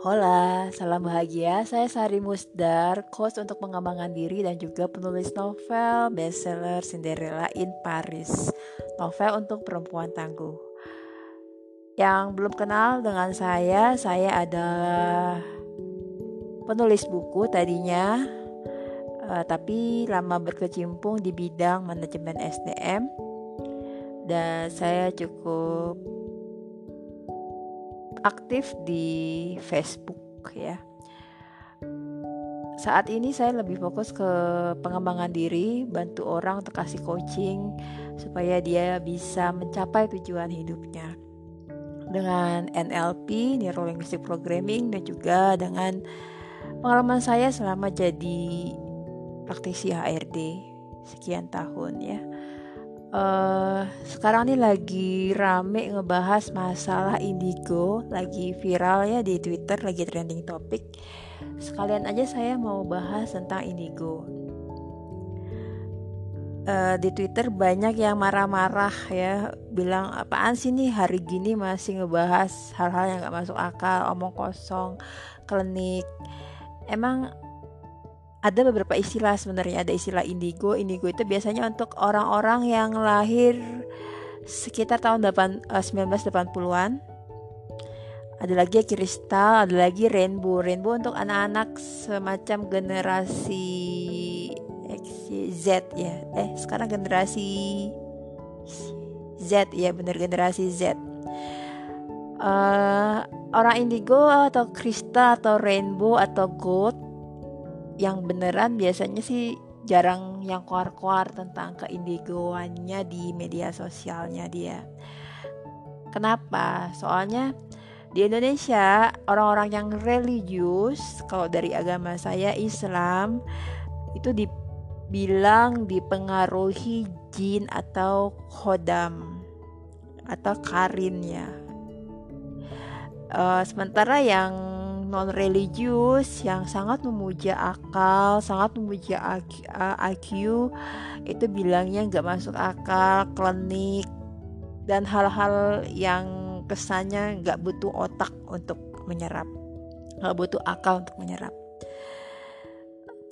Hola, salam bahagia. Saya Sari Musdar, coach untuk pengembangan diri dan juga penulis novel bestseller Cinderella in Paris. Novel untuk perempuan tangguh. Yang belum kenal dengan saya, saya adalah penulis buku tadinya, uh, tapi lama berkecimpung di bidang manajemen SDM dan saya cukup aktif di Facebook ya. Saat ini saya lebih fokus ke pengembangan diri, bantu orang untuk kasih coaching supaya dia bisa mencapai tujuan hidupnya. Dengan NLP, Neuro Linguistic Programming dan juga dengan pengalaman saya selama jadi praktisi HRD sekian tahun ya uh, sekarang ini lagi rame ngebahas masalah indigo. Lagi viral ya di Twitter lagi trending topik sekalian aja saya mau bahas tentang indigo. Uh, di Twitter banyak yang marah-marah ya. Bilang apaan sih nih hari gini masih ngebahas hal-hal yang gak masuk akal omong kosong klinik. Emang ada beberapa istilah sebenarnya ada istilah indigo. Indigo itu biasanya untuk orang-orang yang lahir sekitar tahun 8, 1980-an eh, ada lagi kristal ada lagi rainbow. Rainbow untuk anak-anak semacam generasi X, Z ya. Eh sekarang generasi Z ya bener generasi Z. Uh, orang indigo atau kristal atau rainbow atau gold yang beneran biasanya sih jarang yang keluar-keluar tentang keindigoannya di media sosialnya dia. Kenapa? Soalnya di Indonesia orang-orang yang religius kalau dari agama saya Islam itu dibilang dipengaruhi jin atau khodam atau karin ya. Uh, sementara yang non religius yang sangat memuja akal, sangat memuja IQ, itu bilangnya nggak masuk akal, klinik dan hal-hal yang kesannya nggak butuh otak untuk menyerap, nggak butuh akal untuk menyerap.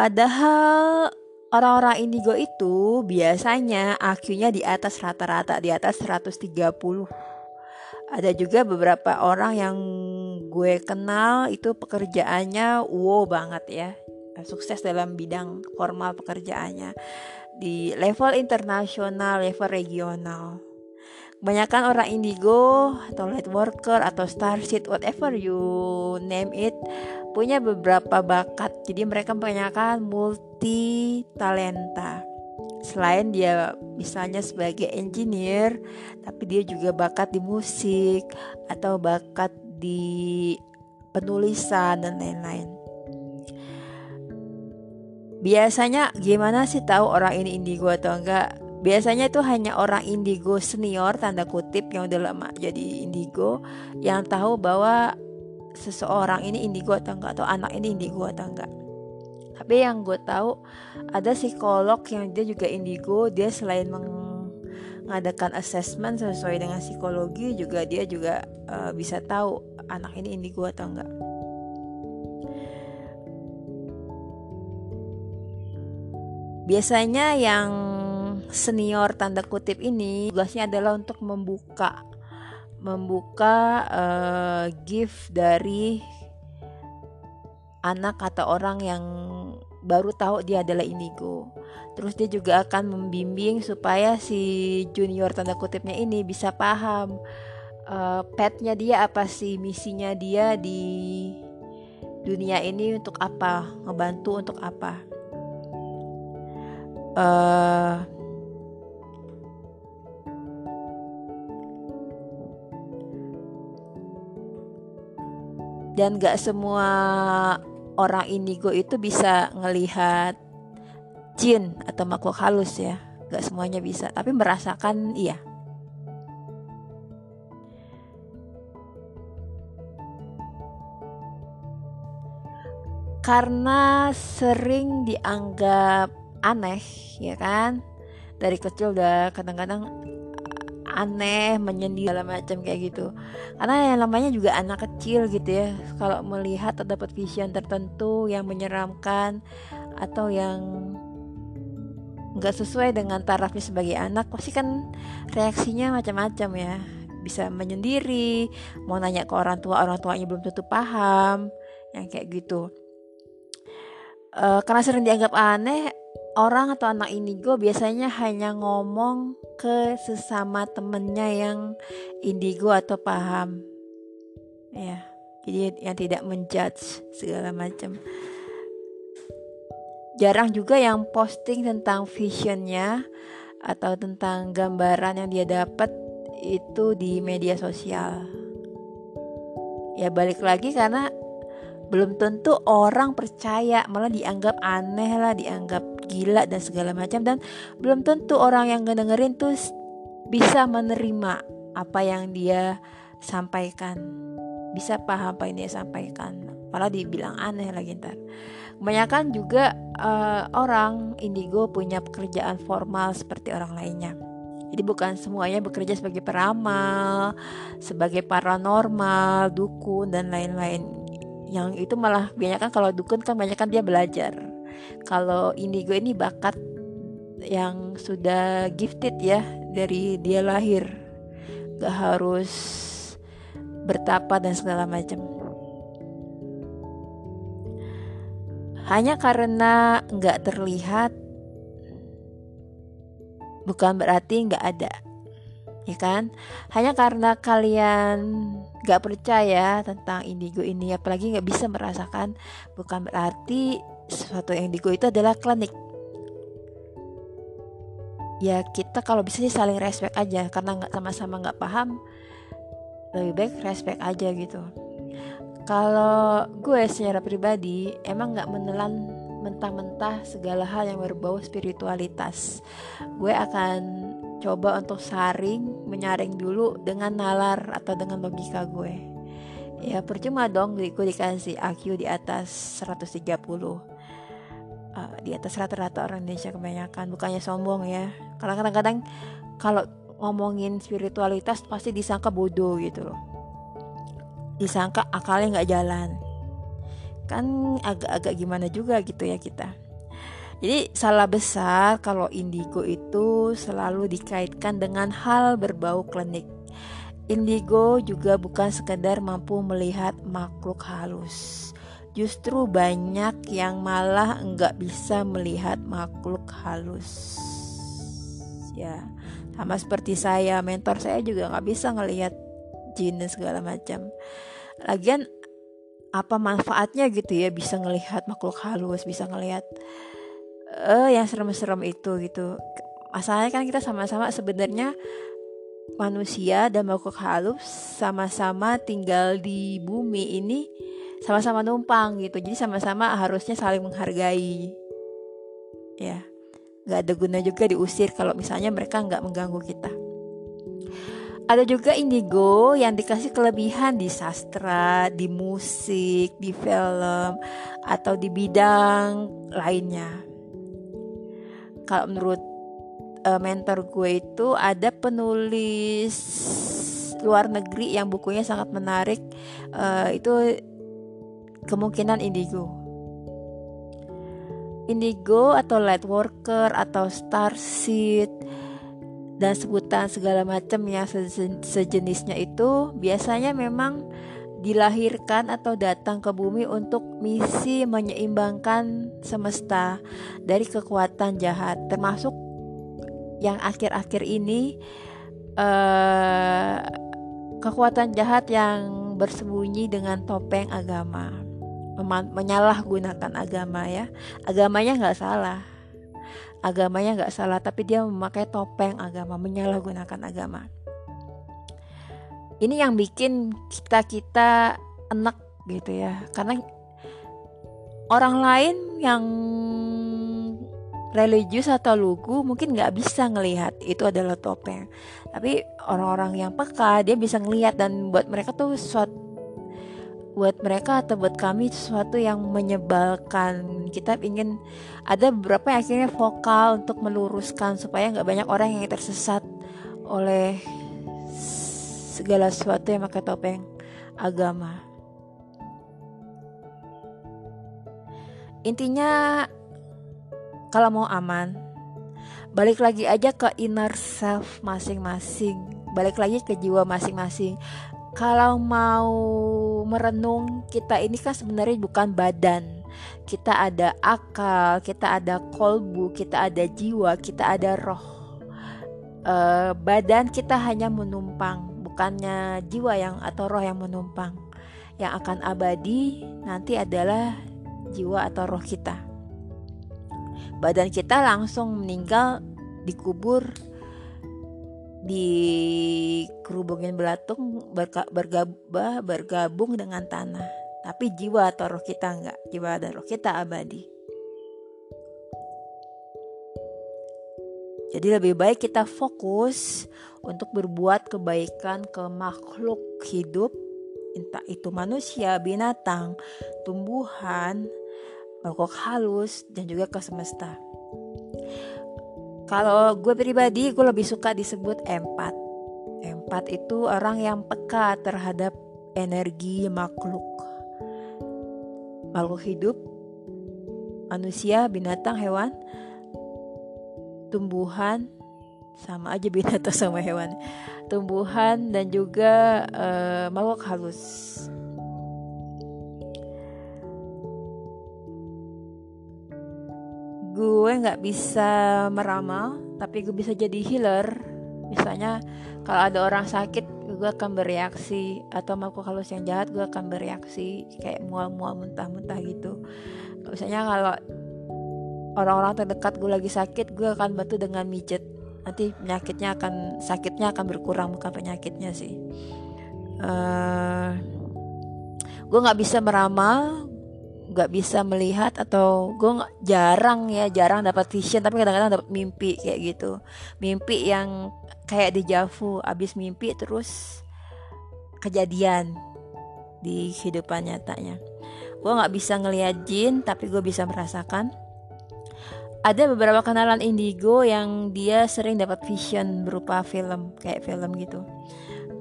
Padahal orang-orang indigo itu biasanya IQ-nya di atas rata-rata di atas 130 ada juga beberapa orang yang gue kenal itu pekerjaannya wow banget ya. Sukses dalam bidang formal pekerjaannya. Di level internasional level regional. Kebanyakan orang indigo atau light worker atau starseed whatever you name it punya beberapa bakat. Jadi mereka kebanyakan multi talenta selain dia misalnya sebagai engineer tapi dia juga bakat di musik atau bakat di penulisan dan lain-lain. Biasanya gimana sih tahu orang ini indigo atau enggak? Biasanya itu hanya orang indigo senior tanda kutip yang udah lama jadi indigo yang tahu bahwa seseorang ini indigo atau enggak atau anak ini indigo atau enggak. Tapi yang gue tahu ada psikolog yang dia juga indigo dia selain mengadakan assessment sesuai dengan psikologi juga dia juga uh, bisa tahu anak ini indigo atau enggak. Biasanya yang senior tanda kutip ini tugasnya adalah untuk membuka membuka uh, gift dari anak atau orang yang baru tahu dia adalah indigo. Terus dia juga akan membimbing supaya si junior tanda kutipnya ini bisa paham uh, petnya dia apa sih, misinya dia di dunia ini untuk apa, ngebantu untuk apa. Uh, dan gak semua orang indigo itu bisa ngelihat jin atau makhluk halus ya. Gak semuanya bisa tapi merasakan iya. Karena sering dianggap aneh ya kan? Dari kecil udah kadang-kadang aneh menyendiri segala macam kayak gitu. Karena yang namanya juga anak kecil gitu ya. Kalau melihat atau dapat vision tertentu yang menyeramkan atau yang nggak sesuai dengan tarafnya sebagai anak pasti kan reaksinya macam-macam ya. Bisa menyendiri mau nanya ke orang tua orang tuanya belum tentu paham yang kayak gitu. Uh, karena sering dianggap aneh orang atau anak indigo biasanya hanya ngomong ke sesama temennya yang indigo atau paham. Ya jadi yang tidak menjudge segala macam. Jarang juga yang posting tentang visionnya atau tentang gambaran yang dia dapat itu di media sosial. Ya balik lagi karena belum tentu orang percaya malah dianggap aneh lah dianggap gila dan segala macam dan belum tentu orang yang ngedengerin tuh bisa menerima apa yang dia sampaikan. Bisa paham apa yang dia sampaikan. Malah dibilang aneh lagi ntar. Kebanyakan juga uh, orang indigo punya pekerjaan formal seperti orang lainnya. Jadi bukan semuanya bekerja sebagai peramal, sebagai paranormal, dukun dan lain-lain. Yang itu malah banyak kan kalau dukun kan banyak kan dia belajar kalau indigo ini bakat yang sudah gifted ya dari dia lahir. Gak harus bertapa dan segala macam. Hanya karena nggak terlihat bukan berarti nggak ada ya kan? Hanya karena kalian gak percaya tentang indigo ini apalagi gak bisa merasakan bukan berarti sesuatu yang indigo itu adalah klinik. Ya kita kalau bisa sih saling respect aja. Karena nggak sama-sama nggak paham lebih baik respect aja gitu. Kalau gue secara pribadi emang nggak menelan mentah-mentah segala hal yang berbau spiritualitas. Gue akan coba untuk saring menyaring dulu dengan nalar atau dengan logika gue. Ya percuma dong gue dikasih IQ di atas 130 uh, di atas rata-rata orang Indonesia kebanyakan. Bukannya sombong ya. Karena kadang-kadang kalau ngomongin spiritualitas pasti disangka bodoh gitu loh. Disangka akalnya nggak jalan. Kan agak-agak gimana juga gitu ya kita. Jadi salah besar kalau indigo itu selalu dikaitkan dengan hal berbau klinik. Indigo juga bukan sekedar mampu melihat makhluk halus. Justru banyak yang malah enggak bisa melihat makhluk halus. Ya, sama seperti saya, mentor saya juga nggak bisa ngelihat jin segala macam. Lagian apa manfaatnya gitu ya bisa ngelihat makhluk halus, bisa ngelihat uh, yang serem-serem itu gitu masalahnya kan kita sama-sama sebenarnya manusia dan makhluk halus sama-sama tinggal di bumi ini sama-sama numpang gitu. Jadi sama-sama harusnya saling menghargai. Ya nggak ada guna juga diusir kalau misalnya mereka nggak mengganggu kita. Ada juga indigo yang dikasih kelebihan di sastra, di musik, di film, atau di bidang lainnya. Kalau menurut uh, mentor gue itu ada penulis luar negeri yang bukunya sangat menarik. Uh, itu kemungkinan indigo. Indigo atau light worker atau star seed dan sebutan segala macam yang sejenisnya itu biasanya memang dilahirkan atau datang ke bumi untuk misi menyeimbangkan semesta dari kekuatan jahat. Termasuk yang akhir-akhir ini uh, kekuatan jahat yang bersembunyi dengan topeng agama menyalahgunakan agama ya. Agamanya nggak salah. Agamanya nggak salah tapi dia memakai topeng agama menyalahgunakan agama. Ini yang bikin kita kita enak gitu ya. Karena orang lain yang religius atau lugu mungkin nggak bisa ngelihat itu adalah topeng. Tapi orang-orang yang peka dia bisa ngelihat dan buat mereka tuh sesuatu buat mereka atau buat kami sesuatu yang menyebalkan kita ingin ada beberapa yang akhirnya vokal untuk meluruskan supaya nggak banyak orang yang tersesat oleh segala sesuatu yang pakai topeng agama. Intinya kalau mau aman, balik lagi aja ke inner self masing-masing, balik lagi ke jiwa masing-masing. Kalau mau merenung, kita ini kan sebenarnya bukan badan. Kita ada akal, kita ada kolbu, kita ada jiwa, kita ada roh. Uh, badan kita hanya menumpang bukannya jiwa yang atau roh yang menumpang. Yang akan abadi nanti adalah jiwa atau roh kita. Badan kita langsung meninggal dikubur di kerubungin belatung berga, bergabah, bergabung dengan tanah. Tapi jiwa atau roh kita enggak, jiwa dan roh kita abadi. Jadi lebih baik kita fokus untuk berbuat kebaikan ke makhluk hidup, entah itu manusia, binatang, tumbuhan, makhluk halus, dan juga ke semesta. Kalau gue pribadi, gue lebih suka disebut empat. Empat itu orang yang peka terhadap energi makhluk. Makhluk hidup, manusia, binatang, hewan, tumbuhan sama aja binatang sama hewan tumbuhan dan juga uh, makhluk halus gue nggak bisa meramal tapi gue bisa jadi healer. Misalnya kalau ada orang sakit gue akan bereaksi. Atau makhluk halus yang jahat gue akan bereaksi. Kayak mual-mual muntah-muntah gitu. Misalnya kalau orang-orang terdekat gue lagi sakit gue akan bantu dengan mijet nanti penyakitnya akan sakitnya akan berkurang bukan penyakitnya sih. Uh, gue nggak bisa meramal nggak bisa melihat atau gue jarang ya jarang dapat vision tapi kadang-kadang dapat mimpi kayak gitu. Mimpi yang kayak di Javu abis mimpi terus kejadian di kehidupan nyatanya. Gue nggak bisa ngelihat jin tapi gue bisa merasakan. Ada beberapa kenalan indigo yang dia sering dapat vision berupa film kayak film gitu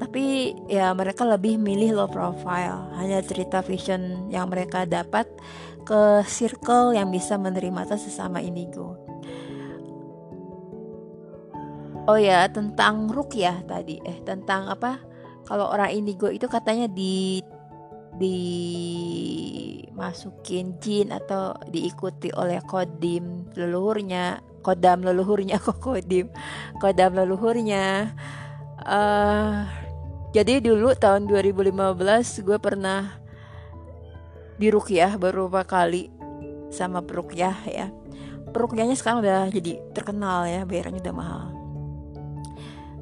tapi ya mereka lebih milih low profile. Hanya cerita vision yang mereka dapat ke circle yang bisa menerima atas sesama indigo. Oh ya tentang rukyah tadi. Eh tentang apa? Kalau orang indigo itu katanya di dimasukin jin atau diikuti oleh kodim leluhurnya. Kodam leluhurnya kok kodim? Kodam leluhurnya. Uh, jadi dulu tahun 2015 gue pernah dirukyah beberapa kali sama perukyah ya. Perukyahnya sekarang udah jadi terkenal ya. Bayarnya udah mahal.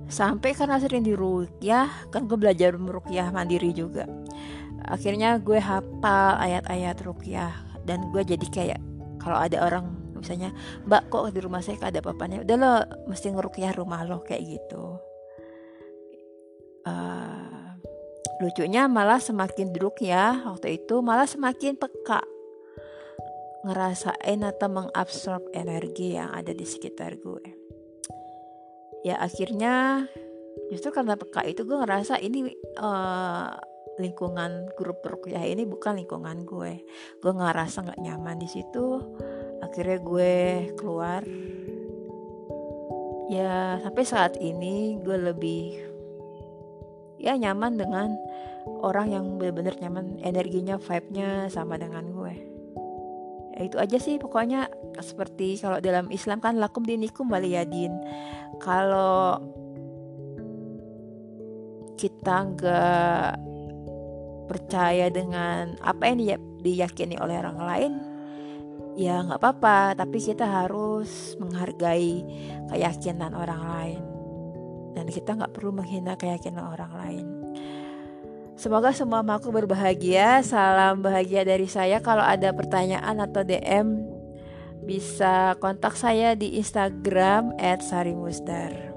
Sampai karena sering dirukyah kan gue belajar merukyah mandiri juga. Akhirnya gue hafal ayat-ayat rukyah dan gue jadi kayak kalau ada orang misalnya mbak kok di rumah saya ada papanya udah lo mesti ngerukyah rumah lo kayak gitu uh, lucunya malah semakin duduk ya waktu itu malah semakin peka. Ngerasain atau mengabsorb energi yang ada di sekitar gue. Ya akhirnya justru karena peka itu gue ngerasa ini uh, lingkungan grup rukyah ini bukan lingkungan gue. Gue ngerasa nggak nyaman di situ. Akhirnya gue keluar. Ya sampai saat ini gue lebih ya nyaman dengan orang yang benar-benar nyaman energinya vibe-nya sama dengan gue. Ya itu aja sih pokoknya seperti kalau dalam Islam kan lakum dinikum waliyadin kalau kita nggak percaya dengan apa yang diyakini oleh orang lain ya nggak apa-apa. Tapi kita harus menghargai keyakinan orang lain dan kita nggak perlu menghina keyakinan orang lain Semoga semua makhluk berbahagia. Salam bahagia dari saya. Kalau ada pertanyaan atau DM bisa kontak saya di Instagram @sarimusdar.